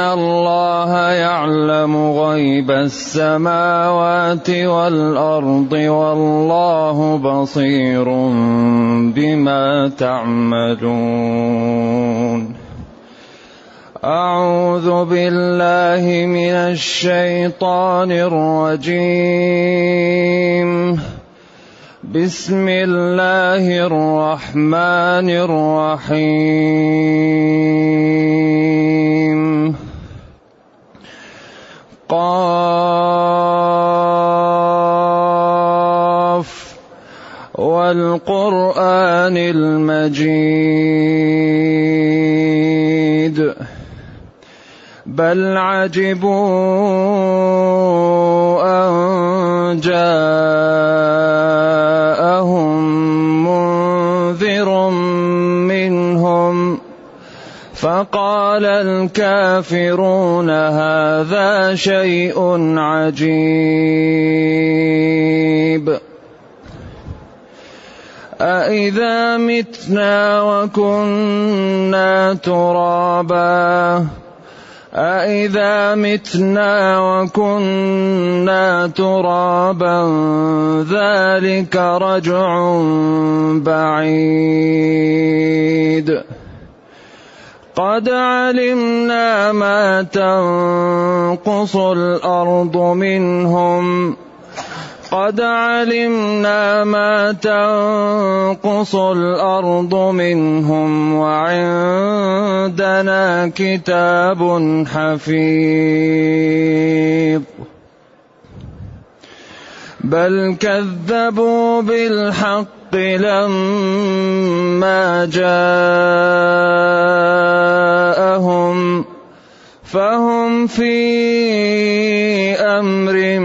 الله يعلم غيب السماوات والأرض والله بصير بما تعملون. أعوذ بالله من الشيطان الرجيم. بسم الله الرحمن الرحيم. قاف والقرآن المجيد. بل عجبوا أن جاءهم منذر فقال الكافرون هذا شيء عجيب. أإذا متنا وكنا ترابا. أإذا متنا وكنا ترابا ذلك رجع بعيد. قد علمنا ما تنقص الأرض منهم قد علمنا ما تنقص الأرض منهم وعندنا كتاب حفيظ بل كذبوا بالحق لما جاءهم فهم في أمر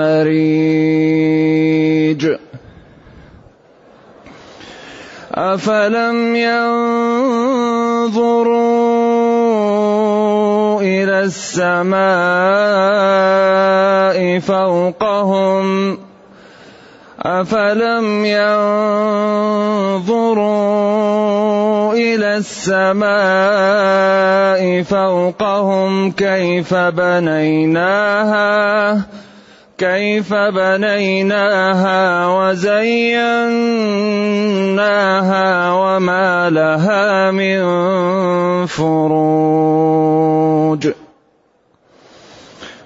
مريج أفلم ينظروا إلى السماء فوقهم أفلم ينظروا إلى السماء فوقهم كيف بنيناها كيف بنيناها وزيناها وما لها من فروج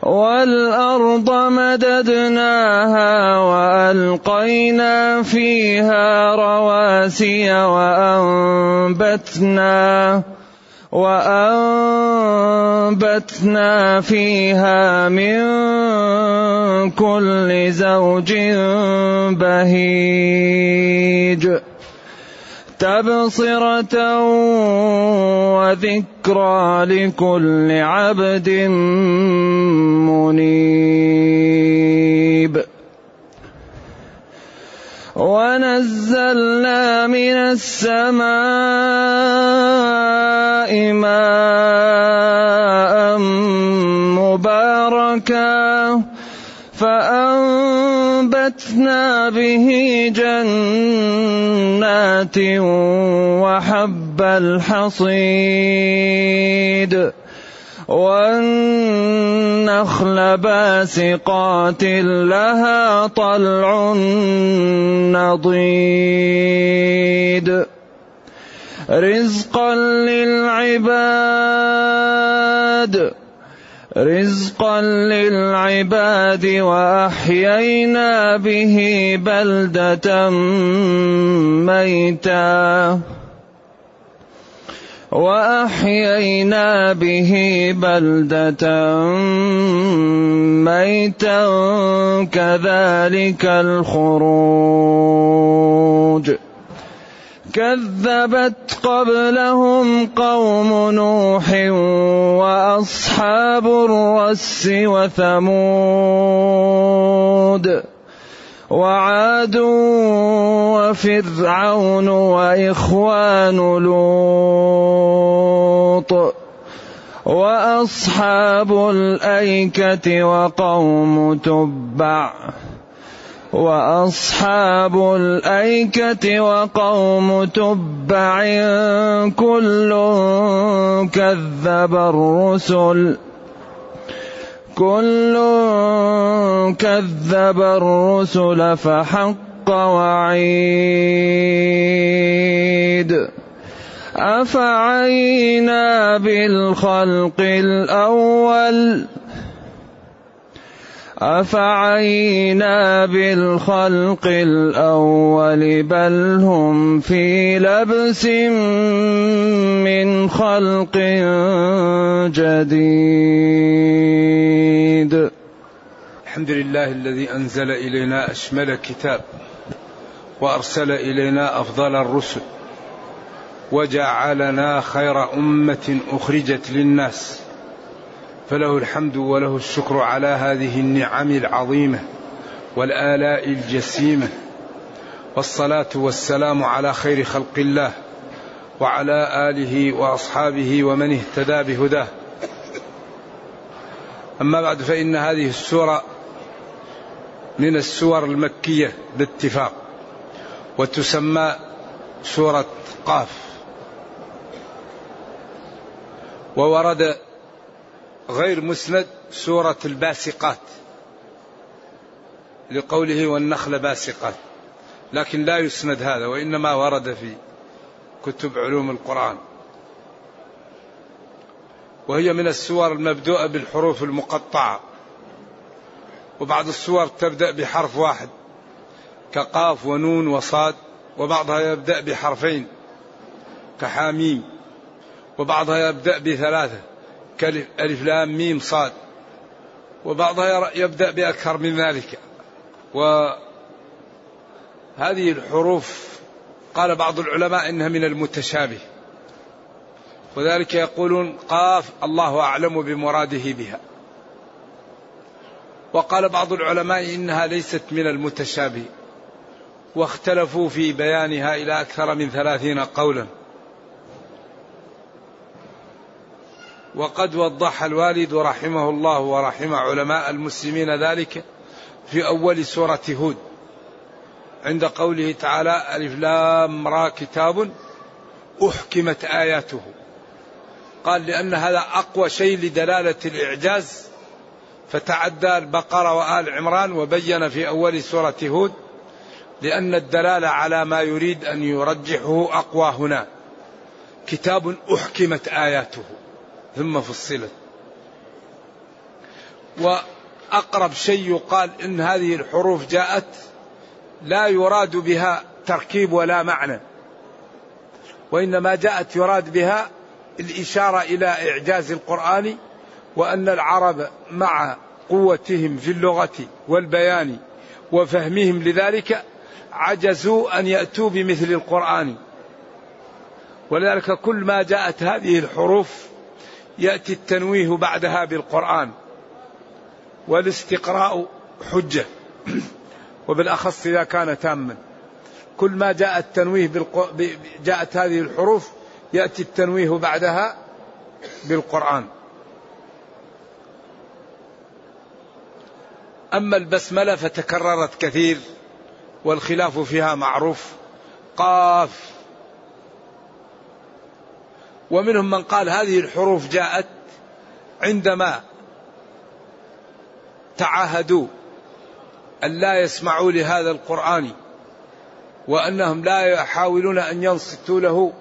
والأرض مددناها وألقينا فيها رواسي وأنبتنا وأنبتنا فيها من كل زوج بهيج تبصرة وذكرى لكل عبد منيب. ونزلنا من السماء ماء مباركا فأنبتنا به جنات وحب الحصيد والنخل باسقات لها طلع نضيد. رزقا للعباد. رزقا للعباد واحيينا به بلده ميتا واحيينا به بلده ميتا كذلك الخروج كذبت قبلهم قوم نوح وأصحاب الرس وثمود وعاد وفرعون وإخوان لوط وأصحاب الأيكة وقوم تبع وأصحاب الأيكة وقوم تبع كل كذب الرسل كل كذب الرسل فحق وعيد أفعينا بالخلق الأول أفعينا بالخلق الأول بل هم في لبس من خلق جديد. الحمد لله الذي أنزل إلينا أشمل كتاب وأرسل إلينا أفضل الرسل وجعلنا خير أمة أخرجت للناس فله الحمد وله الشكر على هذه النعم العظيمة والآلاء الجسيمة. والصلاة والسلام على خير خلق الله وعلى آله وأصحابه ومن اهتدى بهداه. أما بعد فإن هذه السورة من السور المكية باتفاق وتسمى سورة قاف. وورد غير مسند سورة الباسقات. لقوله والنخل باسقات. لكن لا يسند هذا وإنما ورد في كتب علوم القرآن. وهي من السور المبدوءة بالحروف المقطعة. وبعض السور تبدأ بحرف واحد كقاف ونون وصاد وبعضها يبدأ بحرفين كحاميم وبعضها يبدأ بثلاثة. كألف لام ميم صاد. وبعضها يبدأ بأكثر من ذلك. وهذه الحروف قال بعض العلماء إنها من المتشابه. وذلك يقولون قاف الله أعلم بمراده بها. وقال بعض العلماء إنها ليست من المتشابه. واختلفوا في بيانها إلى أكثر من ثلاثين قولا. وقد وضح الوالد رحمه الله ورحم علماء المسلمين ذلك في أول سورة هود. عند قوله تعالى ألف لام را كتاب أحكمت آياته. قال لأن هذا أقوى شيء لدلالة الإعجاز. فتعدى البقرة وآل عمران وبين في أول سورة هود لأن الدلالة على ما يريد أن يرجحه أقوى هنا. كتاب أحكمت آياته. ثم فصلت. وأقرب شيء يقال إن هذه الحروف جاءت لا يراد بها تركيب ولا معنى وإنما جاءت يراد بها الإشارة إلى إعجاز القرآن وأن العرب مع قوتهم في اللغة والبيان وفهمهم لذلك عجزوا أن يأتوا بمثل القرآن. ولذلك كل ما جاءت هذه الحروف يأتي التنويه بعدها بالقرآن والاستقراء حجة. وبالأخص إذا كان تاما. كل ما جاء التنويه بالق... جاءت هذه الحروف يأتي التنويه بعدها بالقرآن. أما البسملة فتكررت كثير والخلاف فيها معروف. قاف ومنهم من قال هذه الحروف جاءت عندما تعاهدوا أن لا يسمعوا لهذا القرآن وأنهم لا يحاولون أن ينصتوا له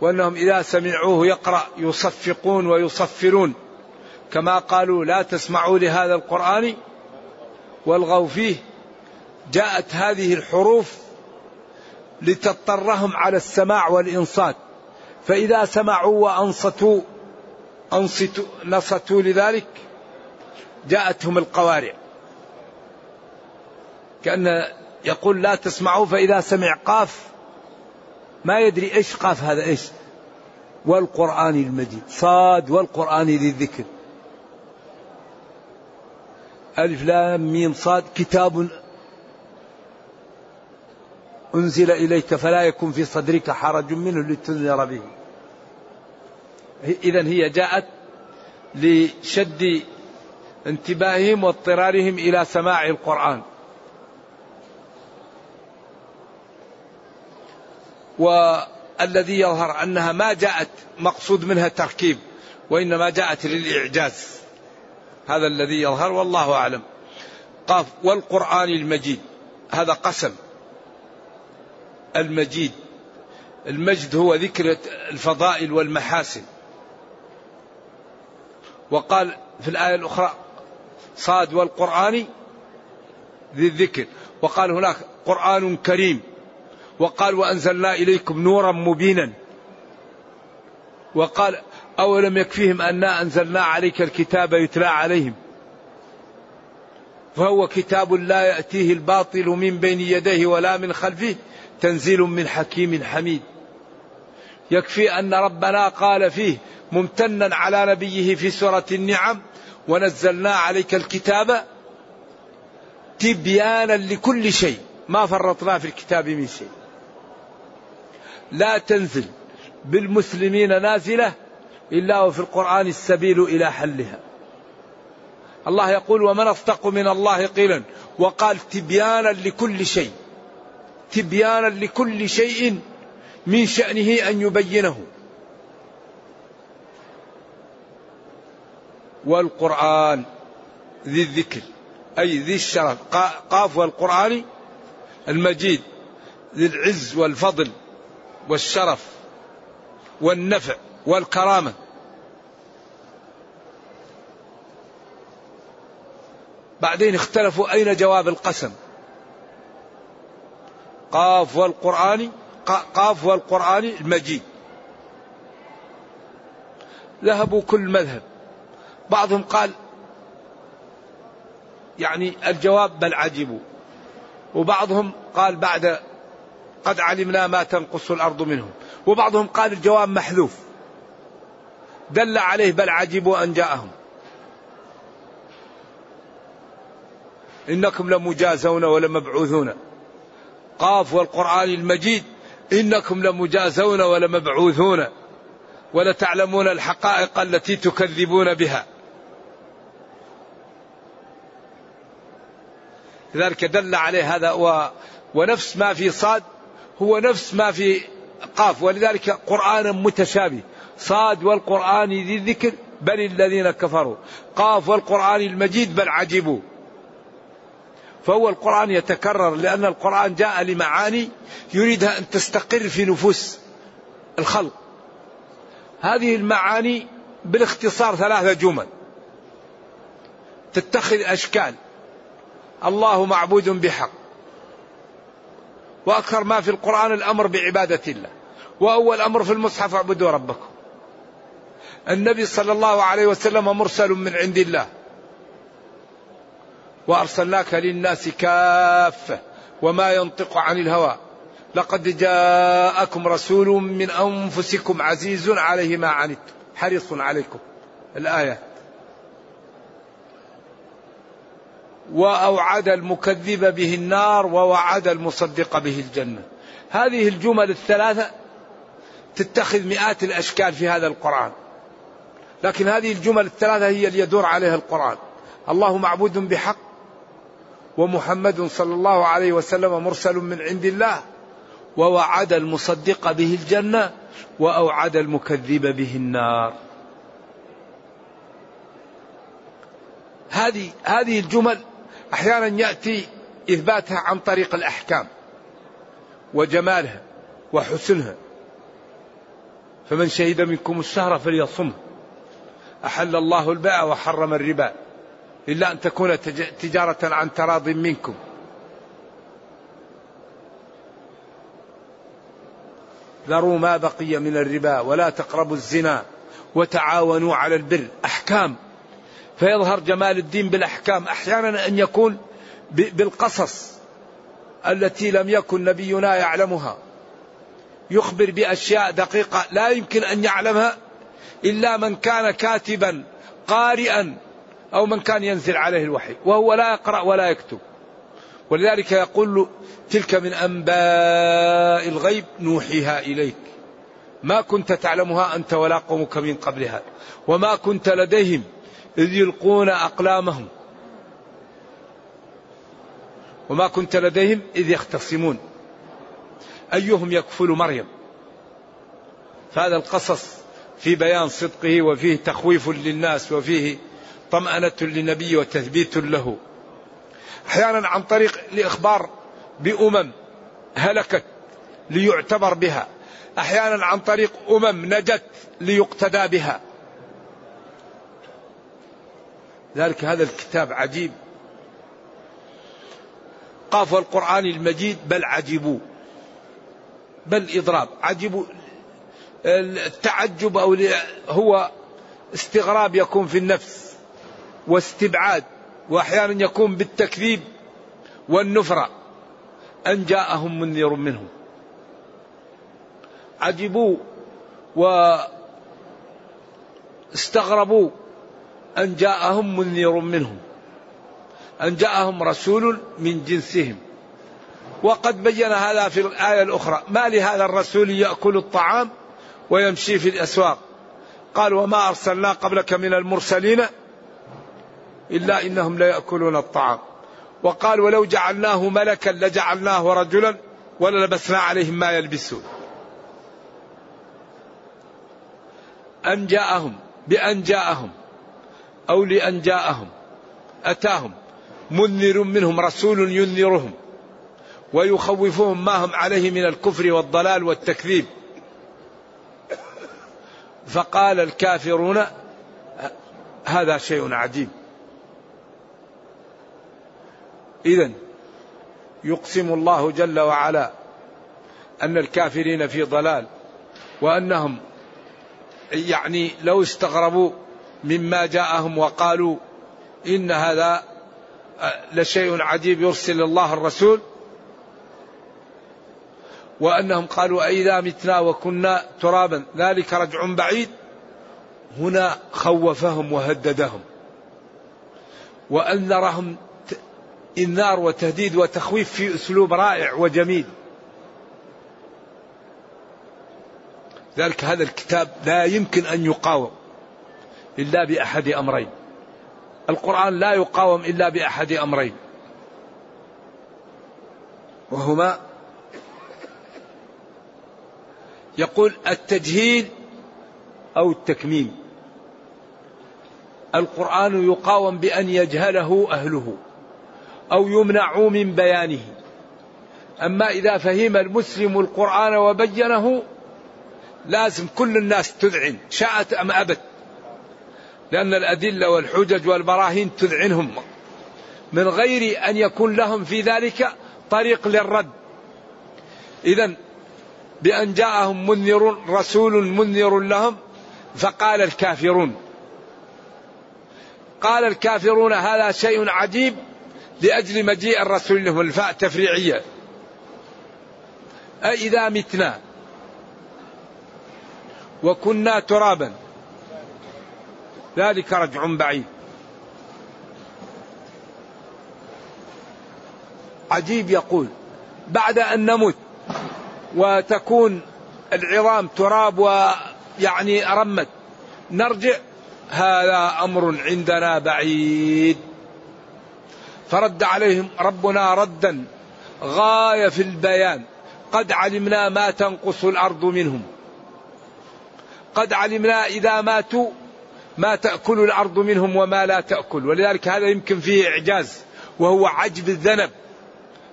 وأنهم إذا سمعوه يقرأ يصفقون ويصفرون كما قالوا لا تسمعوا لهذا القرآن والغوا فيه جاءت هذه الحروف لتضطرهم على السماع والإنصات فإذا سمعوا وأنصتوا أنصتوا نصتوا لذلك جاءتهم القوارع. كأن يقول لا تسمعوا فإذا سمع قاف ما يدري إيش قاف هذا إيش؟ والقرآن المجيد صاد والقرآن ذي الذكر. ألف لام ميم صاد كتاب أنزل إليك فلا يكن في صدرك حرج منه لتنذر به. إذا هي جاءت لشد انتباههم واضطرارهم إلى سماع القرآن. والذي يظهر أنها ما جاءت مقصود منها تركيب وإنما جاءت للإعجاز. هذا الذي يظهر والله أعلم. قاف والقرآن المجيد هذا قسم. المجيد. المجد هو ذكر الفضائل والمحاسن. وقال في الآية الأخرى صاد والقرآن ذي الذكر. وقال هناك قرآن كريم. وقال وأنزلنا إليكم نورا مبينا. وقال أولم يكفيهم أنا أنزلنا عليك الكتاب يتلى عليهم؟ فهو كتاب لا يأتيه الباطل من بين يديه ولا من خلفه. تنزيل من حكيم حميد. يكفي أن ربنا قال فيه ممتنا على نبيه في سورة النعم ونزلنا عليك الكتاب تبيانا لكل شيء. ما فرطنا في الكتاب من شيء. لا تنزل بالمسلمين نازلة إلا وفي القرآن السبيل إلى حلها. الله يقول ومن أصدق من الله قيلا. وقال تبيانا لكل شيء. تبيانا لكل شيء من شأنه أن يبينه. والقرآن ذي الذكر أي ذي الشرف. قاف والقرآن المجيد ذي العز والفضل والشرف والنفع والكرامة. بعدين اختلفوا أين جواب القسم؟ قاف والقرآن قاف والقرآن المجيد. ذهبوا كل مذهب. بعضهم قال يعني الجواب بل عجبوا. وبعضهم قال بعد قد علمنا ما تنقص الأرض منهم. وبعضهم قال الجواب محذوف. دل عليه بل عجبوا أن جاءهم. إنكم لمجازون ولمبعوثون. قاف والقرآن المجيد. إنكم لمجازون ولمبعوثون ولتعلمون الحقائق التي تكذبون بها. لذلك دل عليه هذا و ونفس ما في صاد هو نفس ما في قاف. ولذلك قرآن متشابه. صاد والقرآن ذي الذكر بل الذين كفروا. قاف والقرآن المجيد بل عجبوا. فهو القرآن يتكرر لأن القرآن جاء لمعاني يريدها أن تستقر في نفوس الخلق. هذه المعاني بالاختصار ثلاثة جمل. تتخذ أشكال. الله معبود بحق. وأكثر ما في القرآن الأمر بعبادة الله. وأول أمر في المصحف اعبدوا ربكم. النبي صلى الله عليه وسلم مرسل من عند الله. وأرسلناك للناس كافه وما ينطق عن الهوى. لقد جاءكم رسول من أنفسكم عزيز عليه ما عنتم حريص عليكم. الآية. وأوعد المكذب به النار ووعد المصدق به الجنة. هذه الجمل الثلاثة تتخذ مئات الأشكال في هذا القرآن. لكن هذه الجمل الثلاثة هي اللي يدور عليها القرآن. الله معبود بحق ومحمد صلى الله عليه وسلم مرسل من عند الله ووعد المصدق به الجنة وأوعد المكذب به النار. هذه هذه الجمل أحيانا يأتي إثباتها عن طريق الأحكام وجمالها وحسنها. فمن شهد منكم الشهر فليصمه. أحل الله البيع وحرم الربا. إلا أن تكون تجارة عن تراض منكم. ذروا ما بقي من الربا ولا تقربوا الزنا وتعاونوا على البر. أحكام. فيظهر جمال الدين بالأحكام. أحيانا أن يكون بالقصص التي لم يكن نبينا يعلمها. يخبر بأشياء دقيقة لا يمكن أن يعلمها إلا من كان كاتبا قارئا أو من كان ينزل عليه الوحي وهو لا يقرأ ولا يكتب. ولذلك يقول تلك من أنباء الغيب نوحيها إليك. ما كنت تعلمها أنت ولا قومك من قبلها وما كنت لديهم إذ يلقون أقلامهم. وما كنت لديهم إذ يختصمون. أيهم يكفل مريم؟ فهذا القصص في بيان صدقه وفيه تخويف للناس وفيه طمأنة للنبي وتثبيت له. أحيانا عن طريق الإخبار بأمم هلكت ليعتبر بها. أحيانا عن طريق أمم نجت ليقتدى بها. ذلك هذا الكتاب عجيب. قاف القرآن المجيد بل عجبوا. بل إضراب. عجبوا. التعجب أو هو استغراب يكون في النفس. واستبعاد وأحيانا يكون بالتكذيب والنفرة أن جاءهم منذر منهم. عجبوا واستغربوا أن جاءهم منذر منهم. أن جاءهم رسول من جنسهم. وقد بين هذا في الآية الأخرى. ما لهذا الرسول يأكل الطعام ويمشي في الأسواق؟ قال وما أرسلنا قبلك من المرسلين إلا إنهم ليأكلون الطعام. وقال ولو جعلناه ملكا لجعلناه رجلا وللبسنا عليهم ما يلبسون. أن جاءهم بأن جاءهم أو لأن جاءهم أتاهم منذر منهم رسول ينذرهم ويخوفهم ما هم عليه من الكفر والضلال والتكذيب. فقال الكافرون هذا شيء عجيب. إذا يقسم الله جل وعلا أن الكافرين في ضلال وأنهم يعني لو استغربوا مما جاءهم وقالوا إن هذا لشيء عجيب يرسل الله الرسول وأنهم قالوا أئذا متنا وكنا ترابا ذلك رجع بعيد هنا خوفهم وهددهم وأنذرهم إنذار وتهديد وتخويف في أسلوب رائع وجميل. ذلك هذا الكتاب لا يمكن أن يقاوم إلا بأحد أمرين. القرآن لا يقاوم إلا بأحد أمرين. وهما يقول التجهيل أو التكميم. القرآن يقاوم بأن يجهله أهله. أو يمنعوا من بيانه. أما إذا فهم المسلم القرآن وبينه لازم كل الناس تذعن شاءت أم أبت. لأن الأدلة والحجج والبراهين تذعنهم. من غير أن يكون لهم في ذلك طريق للرد. إذا بأن جاءهم منذر رسول منذر لهم فقال الكافرون. قال الكافرون هذا شيء عجيب لأجل مجيء الرسول لهم الفاء تفريعية أإذا متنا. وكنا ترابا. ذلك رجع بعيد. عجيب يقول. بعد أن نمت وتكون العظام تراب ويعني رمت. نرجع. هذا أمر عندنا بعيد. فرد عليهم ربنا ردا غاية في البيان. قد علمنا ما تنقص الأرض منهم. قد علمنا إذا ماتوا ما تأكل الأرض منهم وما لا تأكل. ولذلك هذا يمكن فيه إعجاز وهو عجب الذنب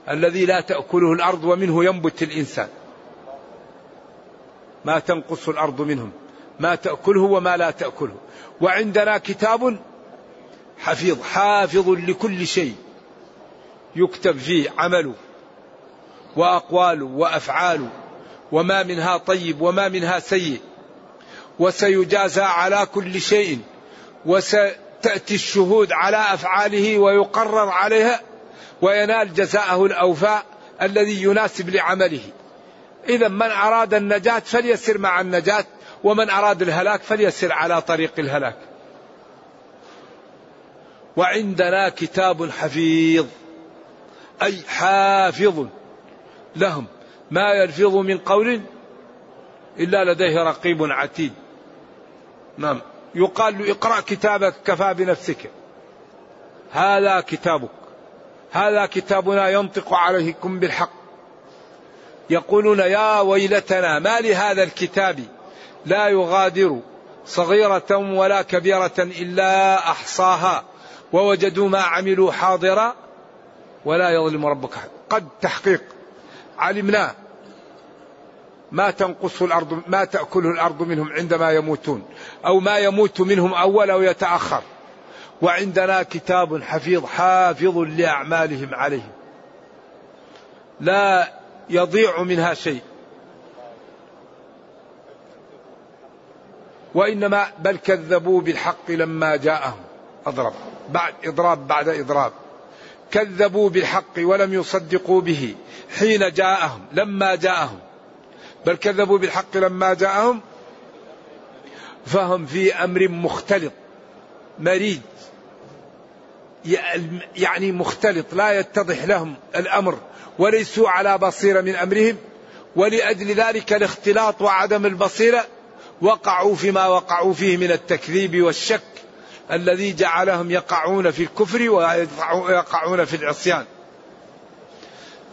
الذي لا تأكله الأرض ومنه ينبت الإنسان. ما تنقص الأرض منهم ما تأكله وما لا تأكله. وعندنا كتاب حفيظ حافظ لكل شيء. يكتب فيه عمله وأقواله وأفعاله وما منها طيب وما منها سيء وسيجازى على كل شيء وستأتي الشهود على أفعاله ويقرر عليها وينال جزاءه الأوفاء الذي يناسب لعمله. إذا من أراد النجاة فليسر مع النجاة ومن أراد الهلاك فليسر على طريق الهلاك. وعندنا كتاب حفيظ. أي حافظ لهم ما يلفظ من قول إلا لديه رقيب عتيد. نعم. يقال له اقرأ كتابك كفى بنفسك. هذا كتابك. هذا كتابنا ينطق عليكم بالحق. يقولون يا ويلتنا ما لهذا الكتاب؟ لا يغادر صغيرة ولا كبيرة إلا أحصاها. ووجدوا ما عملوا حاضرا ولا يظلم ربك قد تحقيق. علمنا ما تنقص الأرض ما تأكله الأرض منهم عندما يموتون أو ما يموت منهم أول أو يتأخر. وعندنا كتاب حفيظ حافظ لأعمالهم عليهم لا يضيع منها شيء. وإنما بل كذبوا بالحق لما جاءهم. أضرب. بعد إضراب بعد إضراب. كذبوا بالحق ولم يصدقوا به حين جاءهم لما جاءهم. بل كذبوا بالحق لما جاءهم فهم في أمر مختلط مريج. يعني مختلط لا يتضح لهم الأمر وليسوا على بصيرة من أمرهم ولأجل ذلك الاختلاط وعدم البصيرة وقعوا فيما وقعوا فيه من التكذيب والشك. الذي جعلهم يقعون في الكفر ويقعون في العصيان.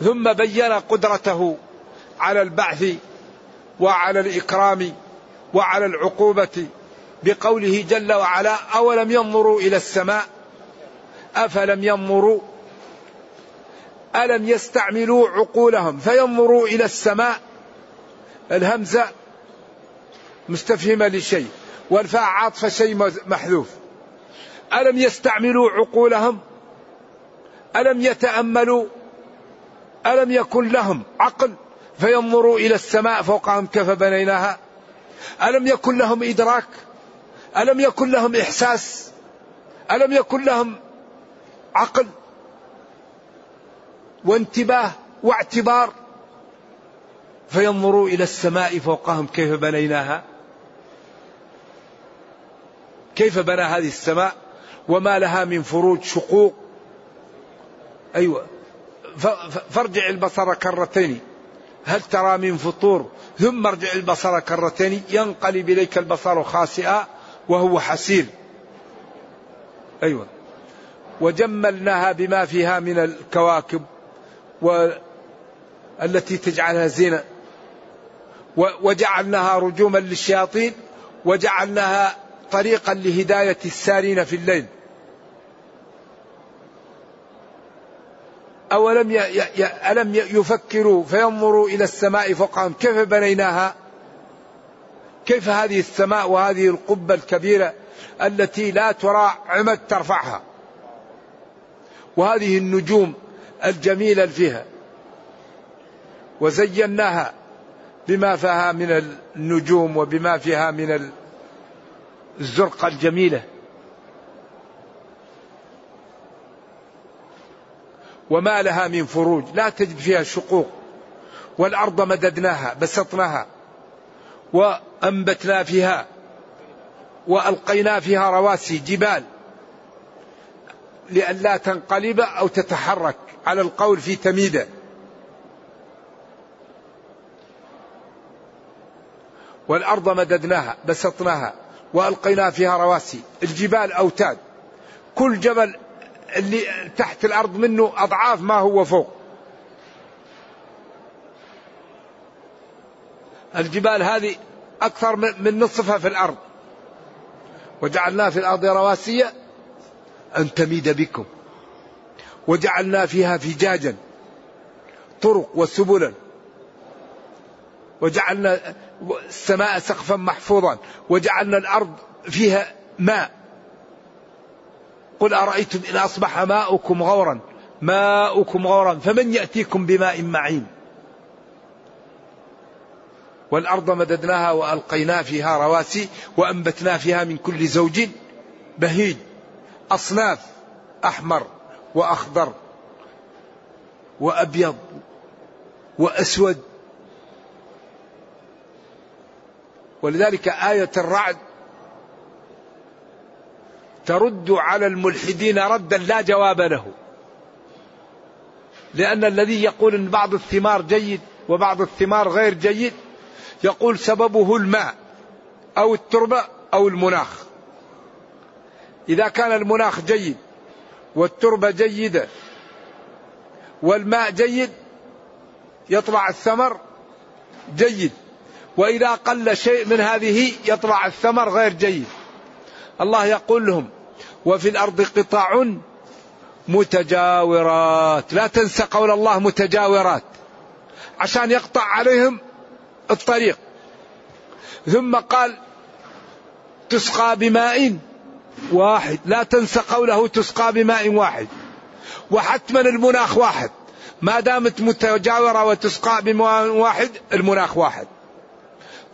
ثم بين قدرته على البعث وعلى الإكرام وعلى العقوبة بقوله جل وعلا أولم ينظروا إلى السماء؟ أفلم ينظروا؟ ألم يستعملوا عقولهم؟ فينظروا إلى السماء. الهمزة مستفهمة لشيء والفاء عاطفة شيء محذوف. ألم يستعملوا عقولهم؟ ألم يتأملوا؟ ألم يكن لهم عقل فينظروا إلى السماء فوقهم كيف بنيناها؟ ألم يكن لهم إدراك؟ ألم يكن لهم إحساس؟ ألم يكن لهم عقل وانتباه واعتبار فينظروا إلى السماء فوقهم كيف بنيناها؟ كيف بنى هذه السماء؟ وما لها من فروج شقوق. أيوة. فارجع البصر كرتين. هل ترى من فطور؟ ثم ارجع البصر كرتين. ينقلب إليك البصر خاسئا وهو حسير أيوة. وجملناها بما فيها من الكواكب والتي تجعلها زينة. وجعلناها رجوما للشياطين. وجعلناها طريقا لهداية السارين في الليل. أولم. ألم يفكروا فينظروا إلى السماء فوقهم؟ كيف بنيناها؟ كيف هذه السماء وهذه القبة الكبيرة التي لا ترى عمد ترفعها؟ وهذه النجوم الجميلة فيها. وزيناها بما فيها من النجوم وبما فيها من الزرقة الجميلة. وما لها من فروج لا تجد فيها شقوق. والأرض مددناها بسطناها وأنبتنا فيها وألقينا فيها رواسي جبال. لئلا تنقلب أو تتحرك على القول في تميدة والأرض مددناها بسطناها وألقينا فيها رواسي. الجبال أوتاد. كل جبل اللي تحت الأرض منه أضعاف ما هو فوق. الجبال هذه أكثر من نصفها في الأرض. وجعلنا في الأرض رواسي أن تميد بكم. وجعلنا فيها فجاجا طرق وسبلا. وجعلنا السماء سقفا محفوظا. وجعلنا الأرض فيها ماء. قل أرأيتم إن أصبح ماؤكم غورا؟ ماؤكم غورا. فمن يأتيكم بماء معين؟ والأرض مددناها وألقينا فيها رواسي وأنبتنا فيها من كل زوج بهيج. أصناف أحمر وأخضر وأبيض وأسود. ولذلك آية الرعد ترد على الملحدين ردا لا جواب له. لأن الذي يقول أن بعض الثمار جيد وبعض الثمار غير جيد يقول سببه الماء أو التربة أو المناخ. إذا كان المناخ جيد والتربة جيدة والماء جيد يطلع الثمر جيد. وإذا قل شيء من هذه يطلع الثمر غير جيد. الله يقول لهم وفي الأرض قطع متجاورات. لا تنسى قول الله متجاورات. عشان يقطع عليهم الطريق. ثم قال تسقى بماء واحد. لا تنسى قوله تسقى بماء واحد. وحتما المناخ واحد. ما دامت متجاورة وتسقى بماء واحد المناخ واحد.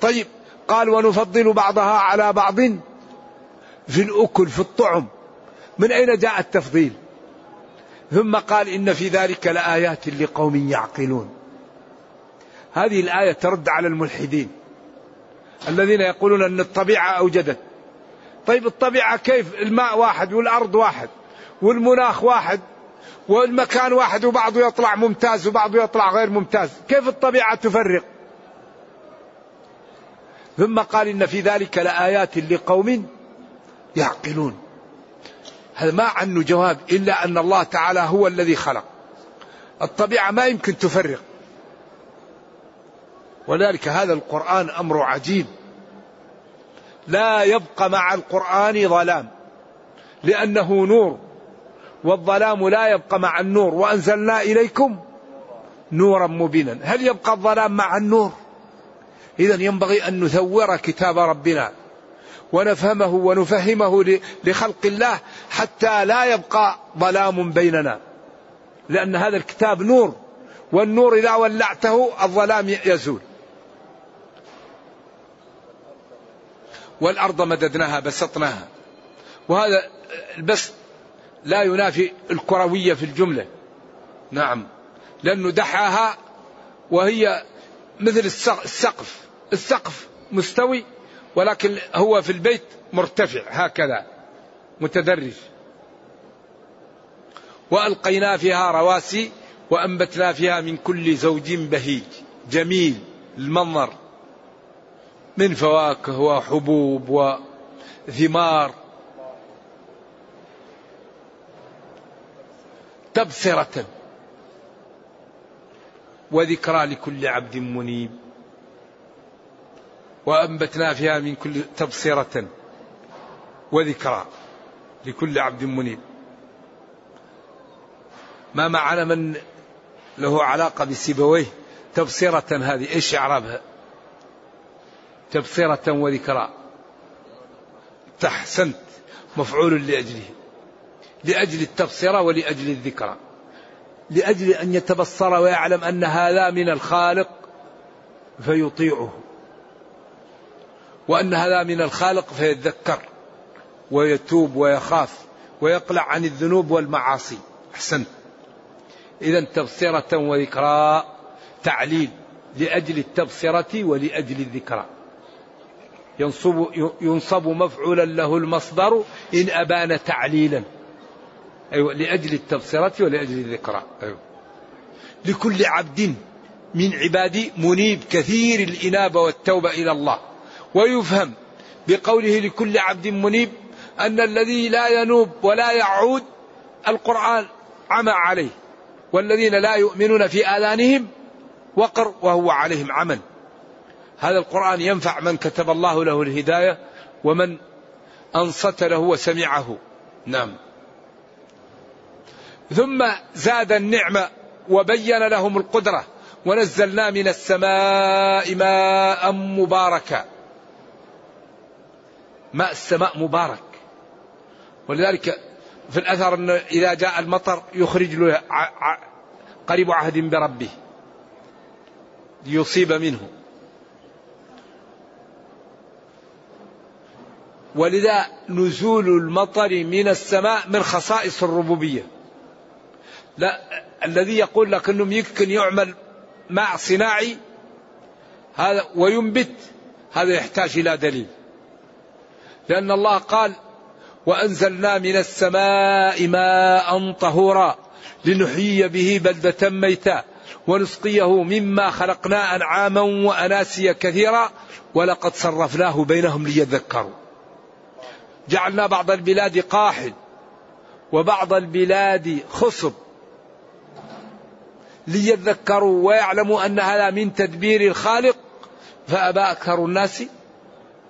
طيب قال ونفضل بعضها على بعض في الأكل في الطعم. من أين جاء التفضيل؟ ثم قال إن في ذلك لآيات لقوم يعقلون. هذه الآية ترد على الملحدين الذين يقولون أن الطبيعة أوجدت. طيب الطبيعة كيف؟ الماء واحد والأرض واحد والمناخ واحد والمكان واحد وبعضه يطلع ممتاز وبعضه يطلع غير ممتاز. كيف الطبيعة تفرق؟ ثم قال إن في ذلك لآيات لقوم يعقلون. هذا ما عنه جواب إلا أن الله تعالى هو الذي خلق. الطبيعة ما يمكن تفرق. ولذلك هذا القرآن أمر عجيب. لا يبقى مع القرآن ظلام. لأنه نور. والظلام لا يبقى مع النور. وأنزلنا إليكم نورا مبينا. هل يبقى الظلام مع النور؟ إذا ينبغي أن نثور كتاب ربنا. ونفهمه ونفهمه لخلق الله. حتى لا يبقى ظلام بيننا. لأن هذا الكتاب نور والنور إذا ولعته الظلام يزول. والأرض مددناها بسطناها. وهذا البسط لا ينافي الكروية في الجملة. نعم. لأنه دحاها وهي مثل السقف. السقف مستوي ولكن هو في البيت مرتفع هكذا. متدرج. وألقينا فيها رواسي وأنبتنا فيها من كل زوج بهيج. جميل المنظر. من فواكه وحبوب وثمار. تبصرة. وذكرى لكل عبد منيب. وأنبتنا فيها من كل تبصرة. وذكرى. لكل عبد منيب. ما معنا من له علاقة بسيبويه؟ تبصرة هذه إيش إعرابها؟ تبصرة وذكرى تحسنت مفعول لأجله. لأجل التبصرة ولأجل الذكرى. لأجل أن يتبصر ويعلم أن هذا من الخالق فيطيعه. وأن هذا من الخالق فيتذكر. ويتوب ويخاف ويقلع عن الذنوب والمعاصي. أحسنت. إذا تبصرة وذكرى تعليل لأجل التبصرة ولأجل الذكرى. ينصب, ينصب مفعولا له المصدر إن أبان تعليلا. أيوة لأجل التبصرة ولأجل الذكرى. أيوة. لكل عبد من عبادي منيب كثير الإنابة والتوبة إلى الله. ويفهم بقوله لكل عبد منيب أن الذي لا ينوب ولا يعود القرآن عمى عليه والذين لا يؤمنون في آذانهم وقر وهو عليهم عمل. هذا القرآن ينفع من كتب الله له الهداية ومن أنصت له وسمعه. نعم. ثم زاد النعمة وبين لهم القدرة. ونزلنا من السماء ماء مباركا. ماء السماء مبارك. ولذلك في الأثر أنه إذا جاء المطر يخرج له قريب عهد بربه ليصيب منه. ولذا نزول المطر من السماء من خصائص الربوبية. لا الذي يقول لك انه يمكن يعمل ماء صناعي هذا وينبت هذا يحتاج إلى دليل. لأن الله قال وأنزلنا من السماء ماء طهورا لنحيي به بلدة ميتا ونسقيه مما خلقنا أنعاما وأناسيا كثيرا ولقد صرفناه بينهم ليذكروا. جعلنا بعض البلاد قاحل وبعض البلاد خصب ليذكروا ويعلموا أن هذا من تدبير الخالق. فأبى أكثر الناس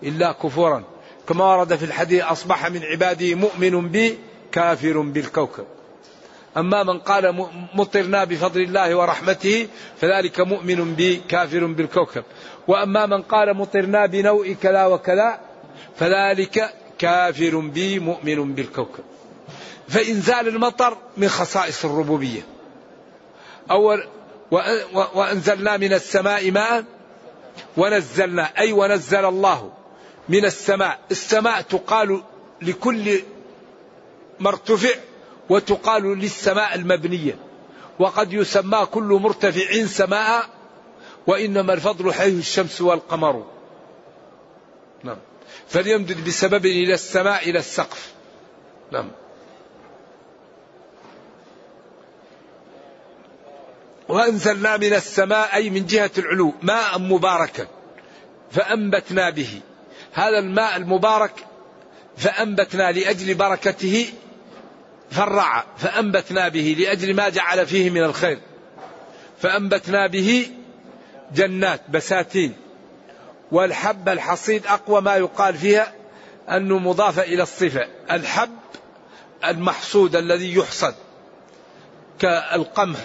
إلا كفورا. كما ورد في الحديث أصبح من عبادي مؤمن بي كافر بالكوكب. أما من قال مطرنا بفضل الله ورحمته فذلك مؤمن بي كافر بالكوكب. وأما من قال مطرنا بنوء كذا وكذا فذلك كافر بي مؤمن بالكوكب. فإنزال المطر من خصائص الربوبية. أول وأنزلنا من السماء ماء ونزلنا أي ونزل الله. من السماء. السماء تقال لكل مرتفع وتقال للسماء المبنية. وقد يسمى كل مرتفع سماء وإنما الفضل حيث الشمس والقمر. نعم. فليمدد بسبب إلى السماء إلى السقف. نعم. وأنزلنا من السماء أي من جهة العلو ماء مباركا فأنبتنا به. هذا الماء المبارك فأنبتنا لأجل بركته فرع فأنبتنا به لأجل ما جعل فيه من الخير فأنبتنا به جنات بساتين. والحب الحصيد أقوى ما يقال فيها أنه مضاف إلى الصفة. الحب المحصود الذي يحصد كالقمح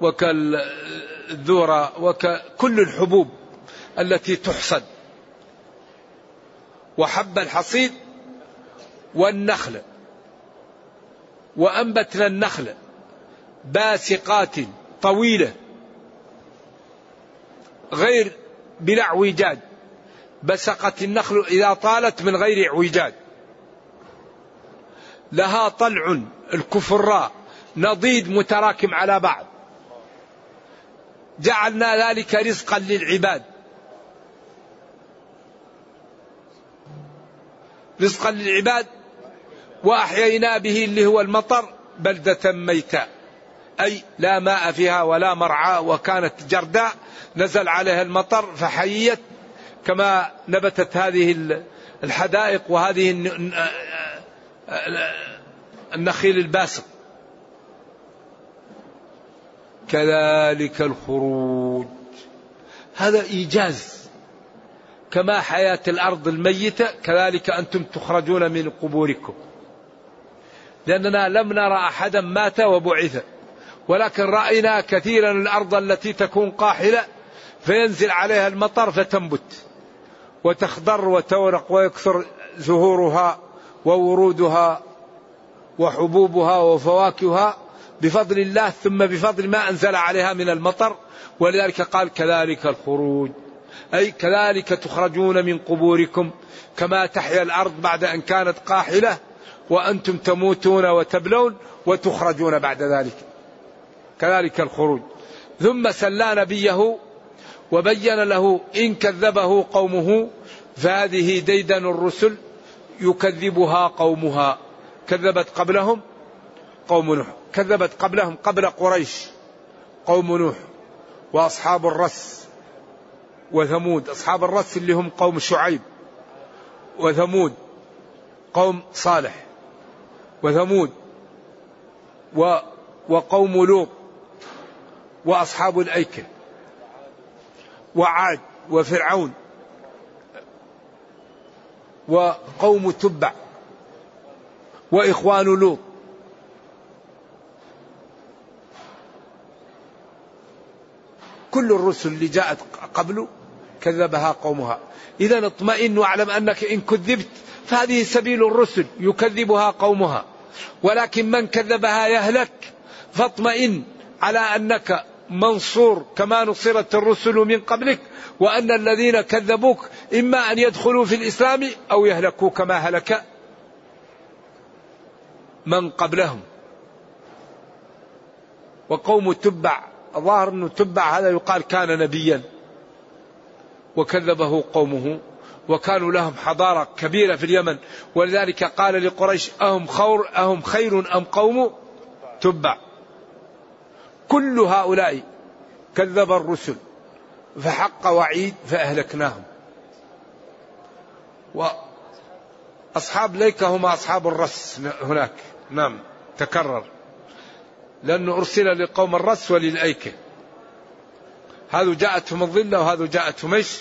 وكالذرة وكل الحبوب التي تحصد. وحب الحصيد والنخل وأنبتنا النخل باسقات طويلة غير بلا اعوجاج بسقت النخل إذا طالت من غير اعوجاج لها طلع الكفراء نضيد متراكم على بعض. جعلنا ذلك رزقا للعباد. رزقا للعباد وأحيينا به اللي هو المطر بلدة ميتا أي لا ماء فيها ولا مرعى وكانت جرداء نزل عليها المطر فحيت كما نبتت هذه الحدائق وهذه النخيل الباسق كذلك الخروج. هذا إيجاز. كما حياة الأرض الميتة كذلك أنتم تخرجون من قبوركم. لأننا لم نرى أحدا مات وبعث. ولكن رأينا كثيرا الأرض التي تكون قاحلة فينزل عليها المطر فتنبت. وتخضر وتورق ويكثر زهورها وورودها وحبوبها وفواكهها بفضل الله ثم بفضل ما أنزل عليها من المطر. ولذلك قال كذلك الخروج. أي كذلك تخرجون من قبوركم كما تحيا الأرض بعد أن كانت قاحلة وأنتم تموتون وتبلون وتخرجون بعد ذلك. كذلك الخروج. ثم سلى نبيه وبين له إن كذبه قومه فهذه ديدن الرسل يكذبها قومها. كذبت قبلهم قوم نوح. كذبت قبلهم قبل قريش قوم نوح وأصحاب الرس. وثمود أصحاب الرس اللي هم قوم شعيب وثمود قوم صالح وثمود و وقوم لوط وأصحاب الايكه وعاد وفرعون وقوم تبع وإخوان لوط. كل الرسل اللي جاءت قبله كذبها قومها. إذا اطمئن واعلم أنك إن كذبت فهذه سبيل الرسل يكذبها قومها. ولكن من كذبها يهلك فاطمئن على أنك منصور كما نصرت الرسل من قبلك وأن الذين كذبوك إما أن يدخلوا في الإسلام أو يهلكوا كما هلك من قبلهم. وقوم تبع الظاهر أنه تبع هذا يقال كان نبيا. وكذبه قومه وكانوا لهم حضارة كبيرة في اليمن. ولذلك قال لقريش أهم خور أهم خير أم قوم؟ تبع. كل هؤلاء كذب الرسل فحق وعيد فأهلكناهم. وأصحاب ليكة هم أصحاب الرس هناك. نعم تكرر. لأنه أرسل لقوم الرس وللأيكة. هذا جاءتهم الظلة وهذا جاءتهم إيش؟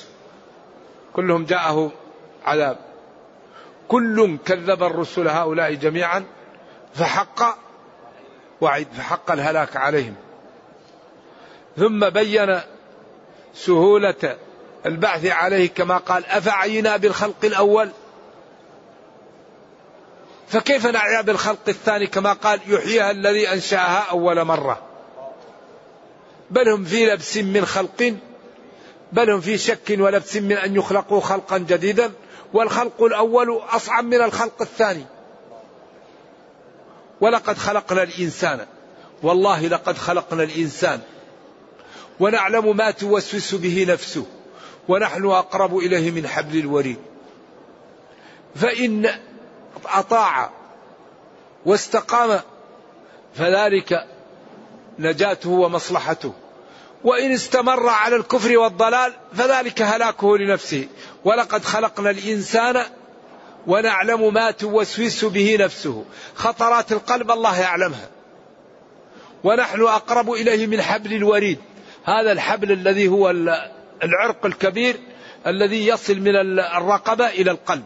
كلهم جاءه عذاب. كل كذب الرسل هؤلاء جميعا فحق وعد فحق الهلاك عليهم. ثم بين سهولة البعث عليه كما قال أفعينا بالخلق الأول؟ فكيف نعيا بالخلق الثاني كما قال يحييها الذي أنشأها أول مرة؟ بل هم في لبس من خلق بل هم في شك ولبس من أن يخلقوا خلقا جديدا والخلق الأول أصعب من الخلق الثاني. ولقد خلقنا الإنسان والله لقد خلقنا الإنسان ونعلم ما توسوس به نفسه ونحن أقرب إليه من حبل الوريد. فإن أطاع واستقام فذلك نجاته ومصلحته. وإن استمر على الكفر والضلال فذلك هلاكه لنفسه. ولقد خلقنا الإنسان ونعلم ما توسوس به نفسه. خطرات القلب الله يعلمها. ونحن أقرب إليه من حبل الوريد. هذا الحبل الذي هو العرق الكبير الذي يصل من الرقبة إلى القلب.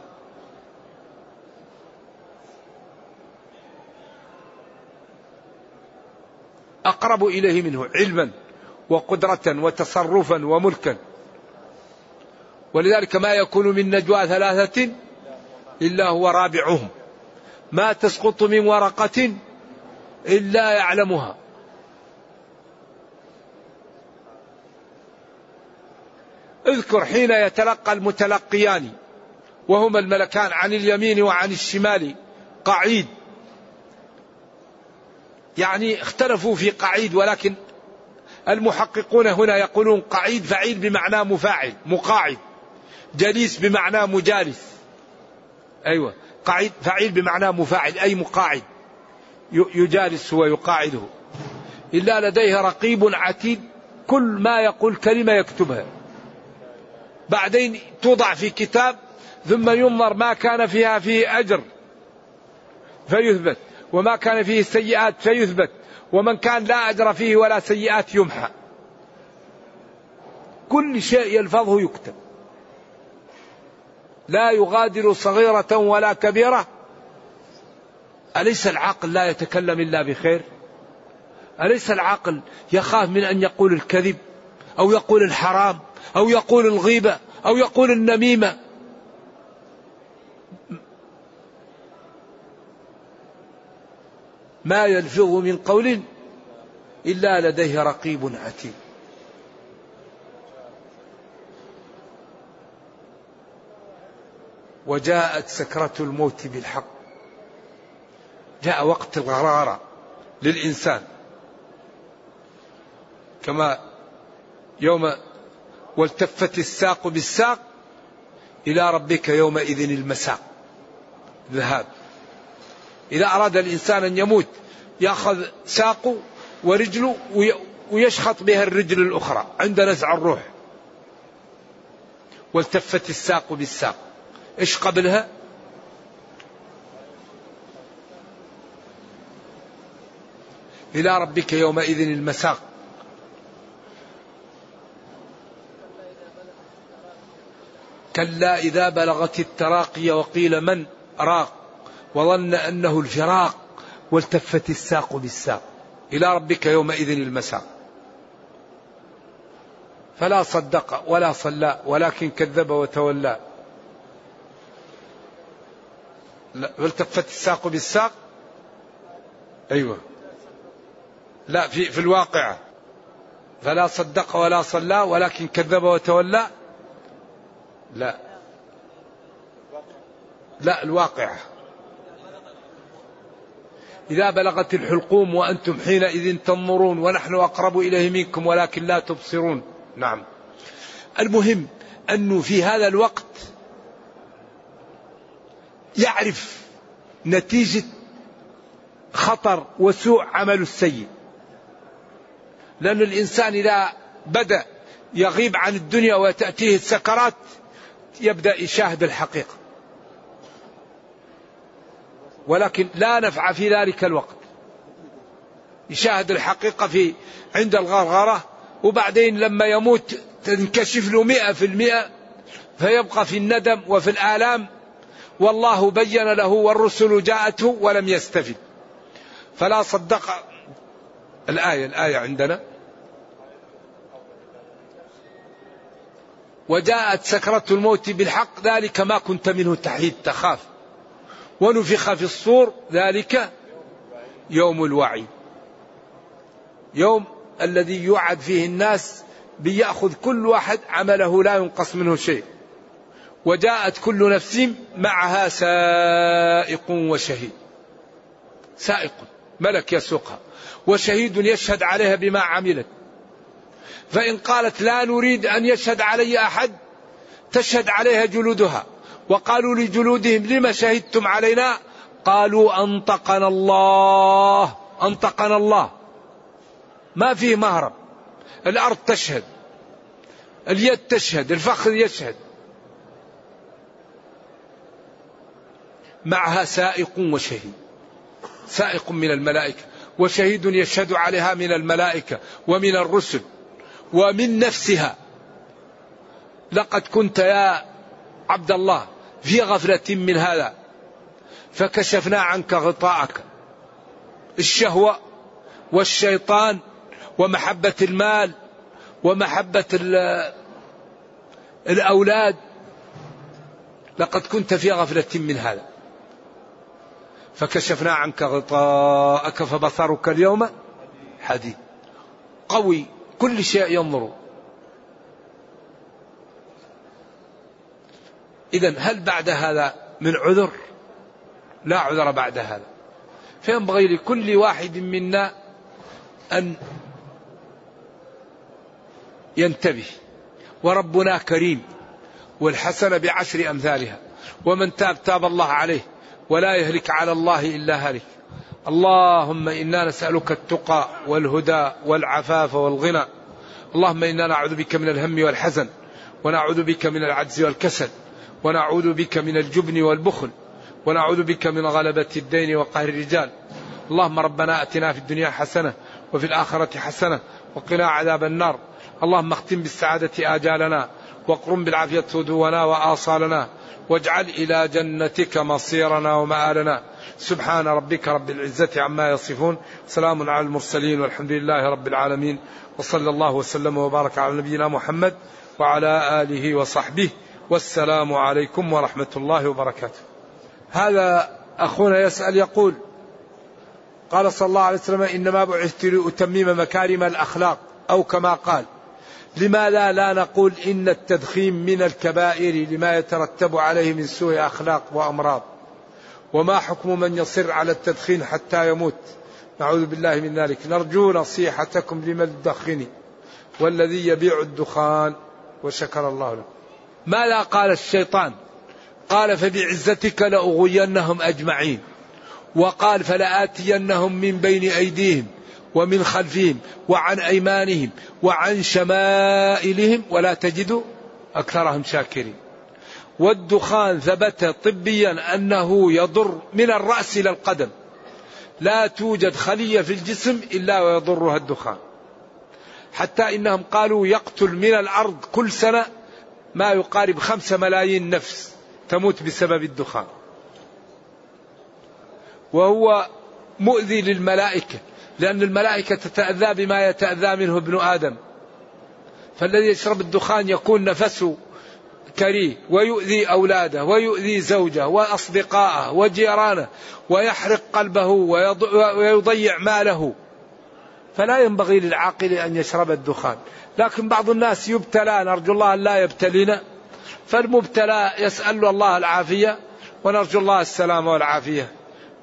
أقرب إليه منه علما وقدرة وتصرفا وملكا. ولذلك ما يكون من نجوى ثلاثة إلا هو رابعهم. ما تسقط من ورقة إلا يعلمها. اذكر حين يتلقى المتلقيان وهما الملكان عن اليمين وعن الشمال قعيد يعني اختلفوا في قعيد ولكن المحققون هنا يقولون قعيد فعيل بمعنى مفاعل مقاعد جليس بمعنى مجالس. أيوة قعيد فعيل بمعنى مفاعل أي مقاعد يجالس ويقاعده. إلا لديه رقيب عتيد كل ما يقول كلمة يكتبها. بعدين توضع في كتاب ثم ينظر ما كان فيها فيه أجر فيثبت. وما كان فيه سيئات فيثبت ومن كان لا أجر فيه ولا سيئات يمحى. كل شيء يلفظه يكتب. لا يغادر صغيرة ولا كبيرة. أليس العاقل لا يتكلم إلا بخير؟ أليس العاقل يخاف من أن يقول الكذب أو يقول الحرام أو يقول الغيبة أو يقول النميمة؟ ما يلفظ من قول إلا لديه رقيب عتيد. وجاءت سكرة الموت بالحق. جاء وقت الغرارة للإنسان. كما يوم والتفت الساق بالساق إلى ربك يومئذ المساق. ذهاب. إذا أراد الإنسان أن يموت يأخذ ساقه ورجله ويشخط بها الرجل الأخرى عند نزع الروح. والتفت الساق بالساق. إيش قبلها؟ إلى ربك يومئذ المساق. كلا إذا بلغت التراقي وقيل من؟ راق. وظن أنه الفراق والتفت الساق بالساق. إلى ربك يومئذ المساق. فلا صدق ولا صلى ولكن كذب وتولى. والتفت الساق بالساق؟ أيوة. لا في, في الواقعة فلا صدق ولا صلى ولكن كذب وتولى؟ لا. لا الواقعة إذا بلغت الحلقوم وأنتم حينئذ تنظرون ونحن أقرب إليه منكم ولكن لا تبصرون. نعم. المهم أنه في هذا الوقت يعرف نتيجة خطر وسوء عمل السيء. لأن الإنسان إذا بدأ يغيب عن الدنيا وتأتيه السكرات يبدأ يشاهد الحقيقة. ولكن لا نفع في ذلك الوقت. يشاهد الحقيقة في عند الغرغرة وبعدين لما يموت تنكشف له مئة في المئة فيبقى في الندم وفي الآلام. والله بين له والرسل جاءته ولم يستفد. فلا صدق الآية الآية عندنا. وجاءت سكرة الموت بالحق ذلك ما كنت منه تحيد تخاف. ونفخ في الصور ذلك يوم الوعي. يوم الذي يوعد فيه الناس بيأخذ كل واحد عمله لا ينقص منه شيء. وجاءت كل نفس معها سائق وشهيد. سائق ملك يسوقها. وشهيد يشهد عليها بما عملت. فإن قالت لا نريد أن يشهد علي أحد تشهد عليها جلودها. وقالوا لجلودهم لما شهدتم علينا؟ قالوا أنطقنا الله أنطقنا الله. ما فيه مهرب. الأرض تشهد. اليد تشهد. الفخذ يشهد. معها سائق وشهيد. سائق من الملائكة. وشهيد يشهد عليها من الملائكة ومن الرسل ومن نفسها. لقد كنت يا عبد الله. في غفلة من هذا. فكشفنا عنك غطاءك. الشهوة والشيطان ومحبة المال ومحبة الأولاد. لقد كنت في غفلة من هذا. فكشفنا عنك غطاءك فبصرك اليوم حديد. قوي. كل شيء ينظر. إذا هل بعد هذا من عذر؟ لا عذر بعد هذا. فينبغي لكل واحد منا أن ينتبه. وربنا كريم. والحسنة بعشر أمثالها. ومن تاب تاب الله عليه. ولا يهلك على الله إلا هلك. اللهم إنا نسألك التقى والهدى والعفاف والغنى. اللهم إنا نعوذ بك من الهم والحزن. ونعوذ بك من العجز والكسل. ونعوذ بك من الجبن والبخل ونعوذ بك من غلبة الدين وقهر الرجال. اللهم ربنا أتنا في الدنيا حسنة وفي الآخرة حسنة وقنا عذاب النار. اللهم اختم بالسعادة آجالنا واقرم بالعافية هدونا وآصالنا واجعل إلى جنتك مصيرنا ومآلنا. سبحان ربك رب العزة عما يصفون. سلام على المرسلين والحمد لله رب العالمين. وصلى الله وسلم وبارك على نبينا محمد وعلى آله وصحبه والسلام عليكم ورحمة الله وبركاته. هذا أخونا يسأل يقول قال صلى الله عليه وسلم إنما بعثت لأتمم مكارم الأخلاق أو كما قال لماذا لا نقول إن التدخين من الكبائر لما يترتب عليه من سوء أخلاق وأمراض؟ وما حكم من يصر على التدخين حتى يموت؟ نعوذ بالله من ذلك. نرجو نصيحتكم لمن الدخن والذي يبيع الدخان وشكر الله له. ماذا قال الشيطان؟ قال فبعزتك لأغوينهم أجمعين. وقال فلآتينهم من بين أيديهم ومن خلفهم وعن أيمانهم وعن شمائلهم ولا تجد أكثرهم شاكرين. والدخان ثبت طبيا أنه يضر من الرأس إلى القدم. لا توجد خلية في الجسم إلا ويضرها الدخان. حتى إنهم قالوا يقتل من الأرض كل سنة ما يقارب خمسة ملايين نفس تموت بسبب الدخان. وهو مؤذي للملائكة لأن الملائكة تتأذى بما يتأذى منه ابن آدم. فالذي يشرب الدخان يكون نفسه كريه ويؤذي أولاده ويؤذي زوجه وأصدقائه وجيرانه ويحرق قلبه ويضيع ماله. فلا ينبغي للعاقل أن يشرب الدخان. لكن بعض الناس يبتلى نرجو الله أن لا يبتلينا. فالمبتلى يسأل الله العافية ونرجو الله السلامة والعافية.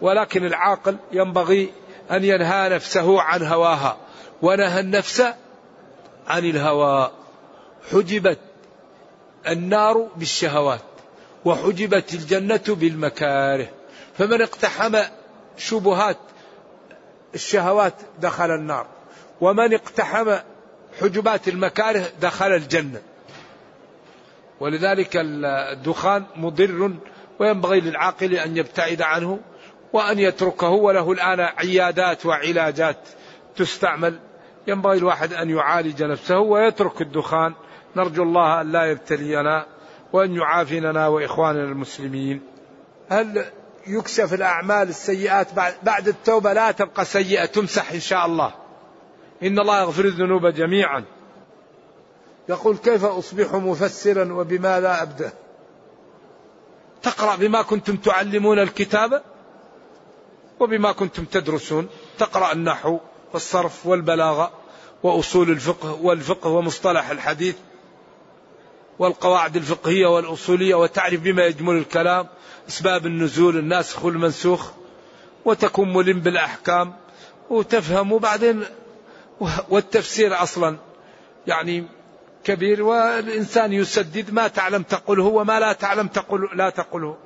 ولكن العاقل ينبغي أن ينهى نفسه عن هواها ونهى النفس عن الهوى. حجبت النار بالشهوات وحجبت الجنة بالمكاره. فمن اقتحم شبهات الشهوات دخل النار ومن اقتحم حجبات المكاره دخل الجنة. ولذلك الدخان مضر وينبغي للعاقل أن يبتعد عنه وأن يتركه وله الآن عيادات وعلاجات تستعمل. ينبغي الواحد أن يعالج نفسه ويترك الدخان. نرجو الله أن لا يبتلينا وأن يعافينا وإخواننا المسلمين. هل يكشف الأعمال السيئات بعد التوبة لا تبقى سيئة تمسح إن شاء الله. إن الله يغفر الذنوب جميعا. يقول كيف أصبح مفسرا وبماذا أبدأ؟ تقرأ بما كنتم تعلمون الكتاب وبما كنتم تدرسون. تقرأ النحو والصرف والبلاغة وأصول الفقه والفقه ومصطلح الحديث والقواعد الفقهية والأصولية وتعرف بما يجمل الكلام أسباب النزول الناسخ والمنسوخ وتكون ملم بالأحكام وتفهم وبعدين والتفسير أصلا يعني كبير والإنسان يسدد ما تعلم تقوله وما لا تعلم تقول لا تقوله.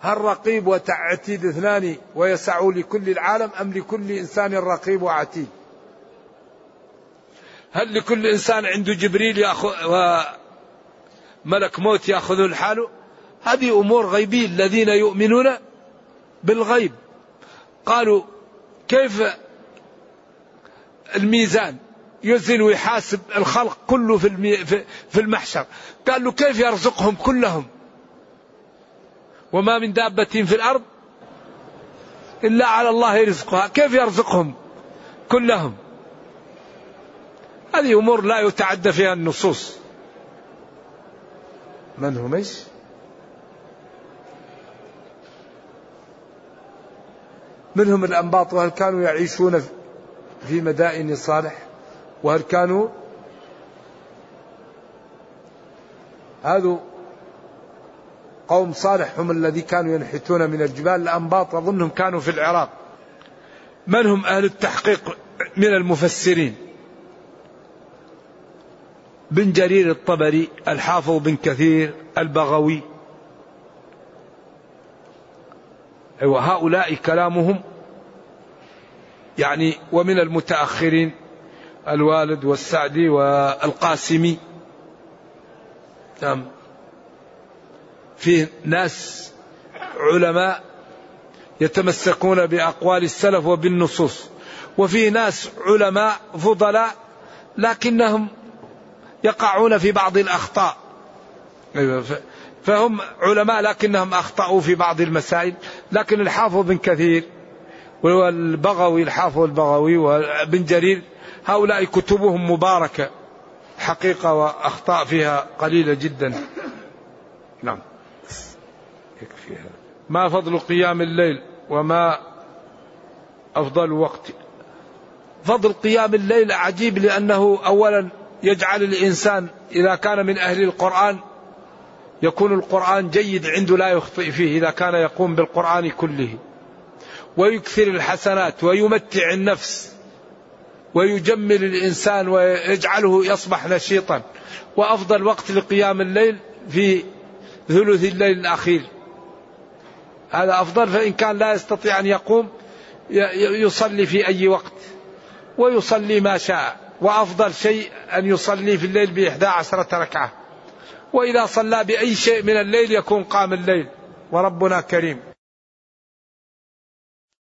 هل رقيب وتعتيد اثنان ويسع لكل العالم أم لكل إنسان رقيب وعتيد؟ هل لكل إنسان عنده جبريل يأخذ وملك موت يأخذه الحال؟ هذه أمور غيبية الذين يؤمنون بالغيب. قالوا كيف الميزان؟ يزن ويحاسب الخلق كله في في المحشر. قال له كيف يرزقهم كلهم؟ وما من دابة في الأرض إلا على الله رزقها. كيف يرزقهم كلهم؟ هذه أمور لا يتعدى فيها النصوص. من هم إيش؟ منهم الأنباط وهل كانوا يعيشون في مدائن صالح؟ وهل كانوا هذا قوم صالح هم الذي كانوا ينحتون من الجبال؟ الأنباط أظنهم كانوا في العراق. من هم أهل التحقيق من المفسرين؟ بن جرير الطبري الحافظ بن كثير البغوي. أيوة هؤلاء كلامهم يعني ومن المتأخرين الوالد والسعدي والقاسمي. نعم. فيه ناس علماء يتمسكون بأقوال السلف وبالنصوص وفيه ناس علماء فضلاء لكنهم يقعون في بعض الأخطاء. أيوة، فهم علماء لكنهم أخطأوا في بعض المسائل لكن الحافظ بن كثير والبغوي الحافظ البغوي وابن جرير هؤلاء كتبهم مباركة حقيقة وأخطاء فيها قليلة جدا. نعم. يكفي هذا. ما فضل قيام الليل وما أفضل وقت؟ فضل قيام الليل عجيب لأنه أولا يجعل الإنسان إذا كان من أهل القرآن يكون القرآن جيد عنده لا يخطئ فيه إذا كان يقوم بالقرآن كله. ويكثر الحسنات ويمتع النفس ويجمل الإنسان ويجعله يصبح نشيطا. وأفضل وقت لقيام الليل في ثلث الليل الأخير. هذا أفضل فإن كان لا يستطيع أن يقوم يصلي في أي وقت. ويصلي ما شاء. وأفضل شيء أن يصلي في الليل بإحدى عشرة ركعة. وإذا صلى بأي شيء من الليل يكون قام الليل. وربنا كريم.